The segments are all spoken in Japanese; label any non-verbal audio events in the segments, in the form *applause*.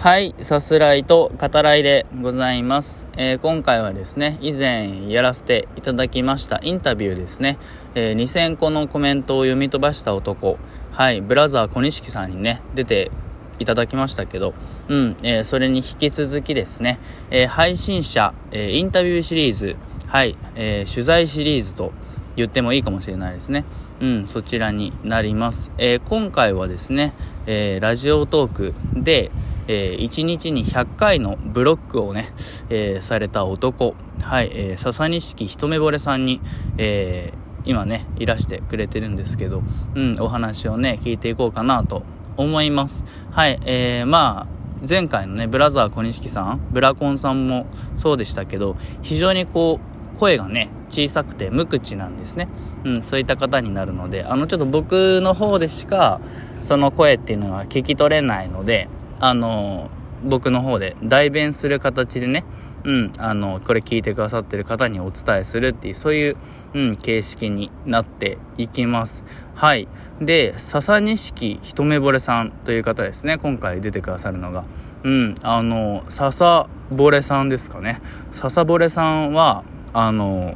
はい、さすらいと語らいでございます、えー、今回はですね、以前やらせていただきましたインタビューですね、えー、2000個のコメントを読み飛ばした男、はい、ブラザー小錦さんにね、出ていただきましたけど、うん、えー、それに引き続きですね、え配信者、えインタビューシリーズ、はい、え取材シリーズと、言ってもいいかもしれないですね。うん、そちらになります。えー、今回はですね、えー、ラジオトークで、えー、1日に100回のブロックをね、えー、された男、はい、えー、笹錦一目惚れさんに、えー、今ね、いらしてくれてるんですけど、うん、お話をね、聞いていこうかなと思います。はい、えー、まあ、前回のね、ブラザー小錦さん、ブラコンさんもそうでしたけど、非常にこう、声がね、小さくて無口なんですね。うん、そういった方になるので、あの、ちょっと僕の方でしか、その声っていうのは聞き取れないので、あの、僕の方で代弁する形でね、うん、あの、これ聞いてくださってる方にお伝えするっていう、そういう、うん、形式になっていきます。はい。で、笹錦一目惚れさんという方ですね、今回出てくださるのが。うん、あの、笹惚れさんですかね。笹惚れさんは、あの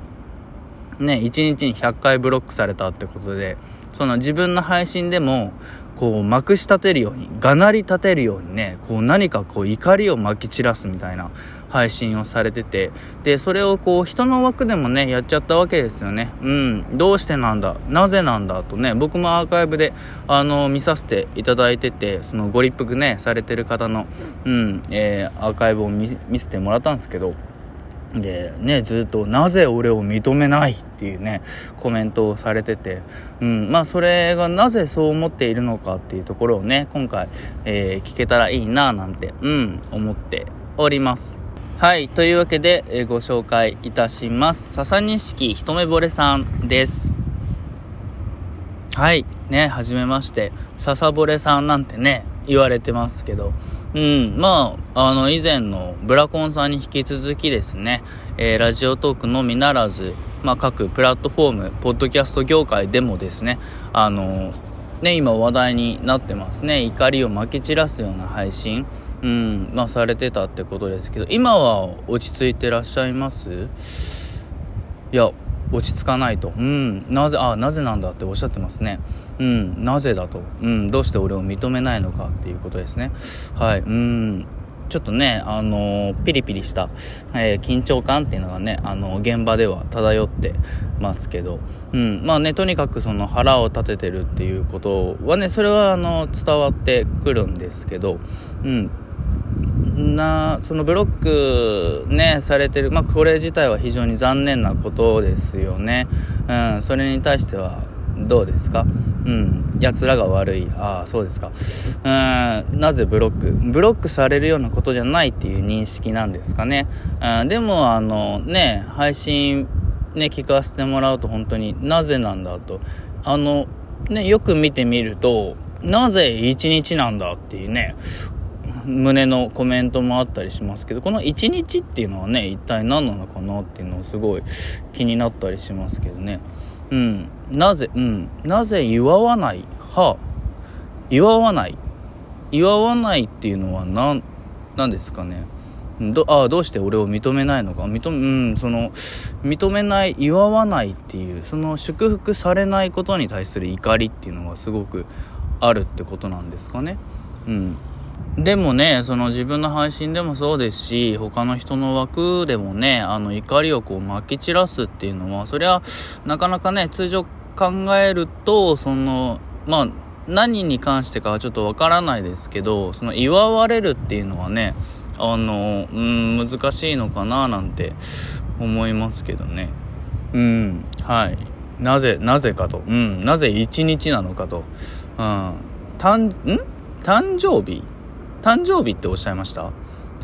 ね1日に100回ブロックされたってことでその自分の配信でもこうまくし立てるようにがなり立てるようにねこう何かこう怒りをまき散らすみたいな配信をされててでそれをこう人の枠でもねやっちゃったわけですよね。うんどうしてなんだなぜなんだとね僕もアーカイブであの見させていただいててそのご立腹ねされてる方のうんえー、アーカイブを見せてもらったんですけどで、ね、ずっと、なぜ俺を認めないっていうね、コメントをされてて、うん、まあ、それがなぜそう思っているのかっていうところをね、今回、えー、聞けたらいいななんて、うん、思っております。はい、というわけで、えー、ご紹介いたします。笹錦一目惚れさんです。はい、ね、はじめまして。笹惚れさんなんてね、言われてますけど、うん、まあ、あの、以前のブラコンさんに引き続きですね、えー、ラジオトークのみならず、まあ、各プラットフォーム、ポッドキャスト業界でもですね、あの、ね、今話題になってますね。怒りをまき散らすような配信、うん、まあ、されてたってことですけど、今は落ち着いてらっしゃいます？いや、落ち着かないと。うん、なぜ、あ、なぜなんだっておっしゃってますね。うん、なぜだと。うん、どうして俺を認めないのかっていうことですね。はい、うん。ちょっとね、あのー、ピリピリした、えー、緊張感っていうのがね、あのー、現場では漂ってますけど、うん、まあね、とにかくその腹を立ててるっていうことはね、それはあの、伝わってくるんですけど、うん、な、そのブロックね、されてる、まあ、これ自体は非常に残念なことですよね。うん、それに対しては、どうですか？うん。奴らが悪い。ああ、そうですか。うん、なぜブロックブロックされるようなことじゃないっていう認識なんですかね。うん、でも、あの、ね、配信、ね、聞かせてもらうと本当になぜなんだと。あの、ね、よく見てみると、なぜ1日なんだっていうね、胸のコメントもあったりしますけど、この1日っていうのはね、一体何なのかなっていうのをすごい気になったりしますけどね。うん。なぜ、うん。なぜ祝わないは祝わない。祝わないっていうのは何、何ですかね。ど、あどうして俺を認めないのか？認め、うん、その、認めない、祝わないっていう、その祝福されないことに対する怒りっていうのがすごくあるってことなんですかね。うん。でもね、その自分の配信でもそうですし、他の人の枠でもね、あの怒りをこう撒き散らすっていうのは、そりゃ、なかなかね、通常考えると、その、まあ、何に関してかはちょっとわからないですけど、その祝われるっていうのはね、あの、うん、難しいのかななんて思いますけどね。うん、はい。なぜ、なぜかと。うん、なぜ一日なのかと。うん、たん、ん？誕生日？誕生日っておっしゃいました？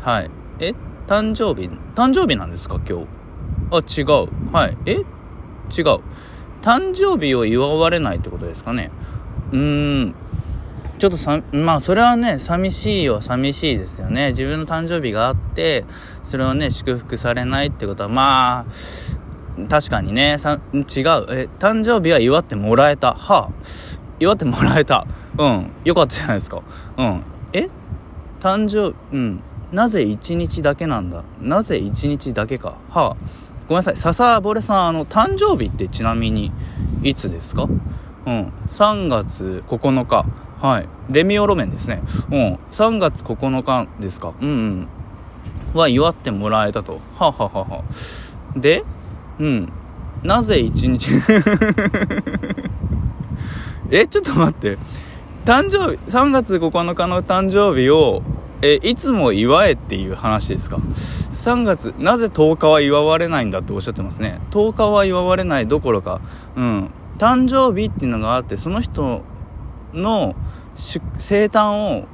はい。え？誕生日？誕生日なんですか？今日。あ、違う。はい。え？違う。誕生日を祝われないってことですかね？うーん。ちょっとさ、まあそれはね、寂しいは寂しいですよね。自分の誕生日があって、それをね、祝福されないってことは、まあ、確かにね、さ、違う。え、誕生日は祝ってもらえた。はあ、祝ってもらえた。うん。よかったじゃないですか。うん。誕生日うん。なぜ1日だけなんだ？なぜ1日だけか。はあ。ごめんなさい。笹ぼれさんあの誕生日ってちなみにいつですか？うん。3月9日。はい。レミオロメンですね。うん。3月9日ですか？うんうん。は祝ってもらえたと。はあ、はははでうん。なぜ1日？*laughs* えちょっと待って。誕生日3月9日の誕生日をえいつも祝えっていう話ですか？3月なぜ10日は祝われないんだっておっしゃってますね。10日は祝われないどころか。うん。誕生日っていうのがあってその人の生誕を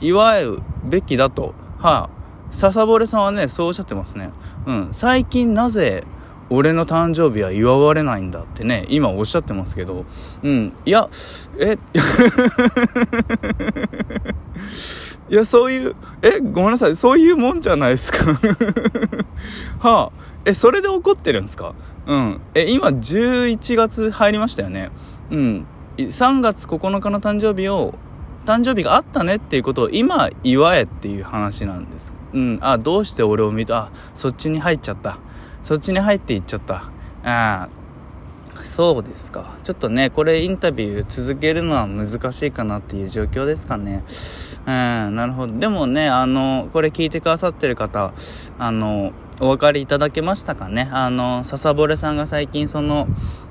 祝うべきだと。はあ笹堀さんはねそうおっしゃってますね。うん。最近なぜ俺の誕生日は祝われないんだってね今おっしゃってますけど。うん。いやえ？*laughs* いやそういうえ？ごめんなさい。そういうもんじゃないですか。*laughs* はあ。えそれで怒ってるんですか？うん。え今11月入りましたよね。うん。3月9日の誕生日を誕生日があったねっていうことを今祝えっていう話なんです。うん。あどうして俺を見た？あそっちに入っちゃった。そっちに入っていっちゃった。あそうですか。ちょっとねこれインタビュー続けるのは難しいかなっていう状況ですかね。うんなるほど。でもねあのこれ聞いてくださってる方あのお分かりいただけましたかね。あの笹ぼれさんが最近その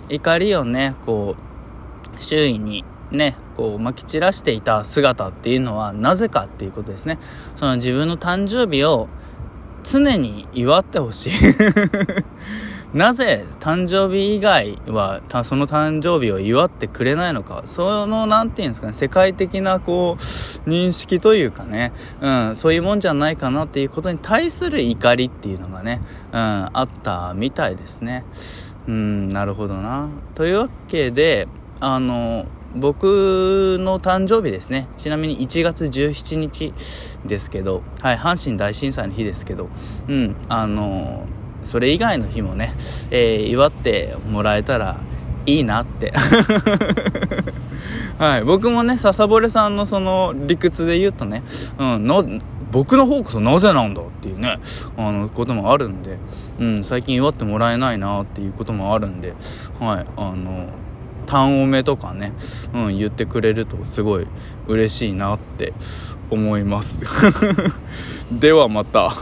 怒りをねこう周囲にねこうまき散らしていた姿っていうのはなぜかっていうことですね。その自分の誕生日を常に祝ってほしい。*laughs* なぜ誕生日以外はその誕生日を祝ってくれないのか。その何て言うんですかね。世界的なこう認識というかね、うん、そういうもんじゃないかなっていうことに対する怒りっていうのがね、うん、あったみたいですね。うん。なるほどな。というわけであの僕の誕生日ですね。ちなみに1月17日ですけどはい阪神大震災の日ですけどうんあのそれ以外の日もね、えー、祝ってもらえたらいいなって。*laughs* はい僕もね笹堀さんのその理屈で言うとねうんの僕の方こそなぜなんだっていうねあのこともあるんで、うん、最近祝ってもらえないなっていうこともあるんではいあの単おめとかね、うん、言ってくれるとすごい嬉しいなって思います *laughs* ではまた。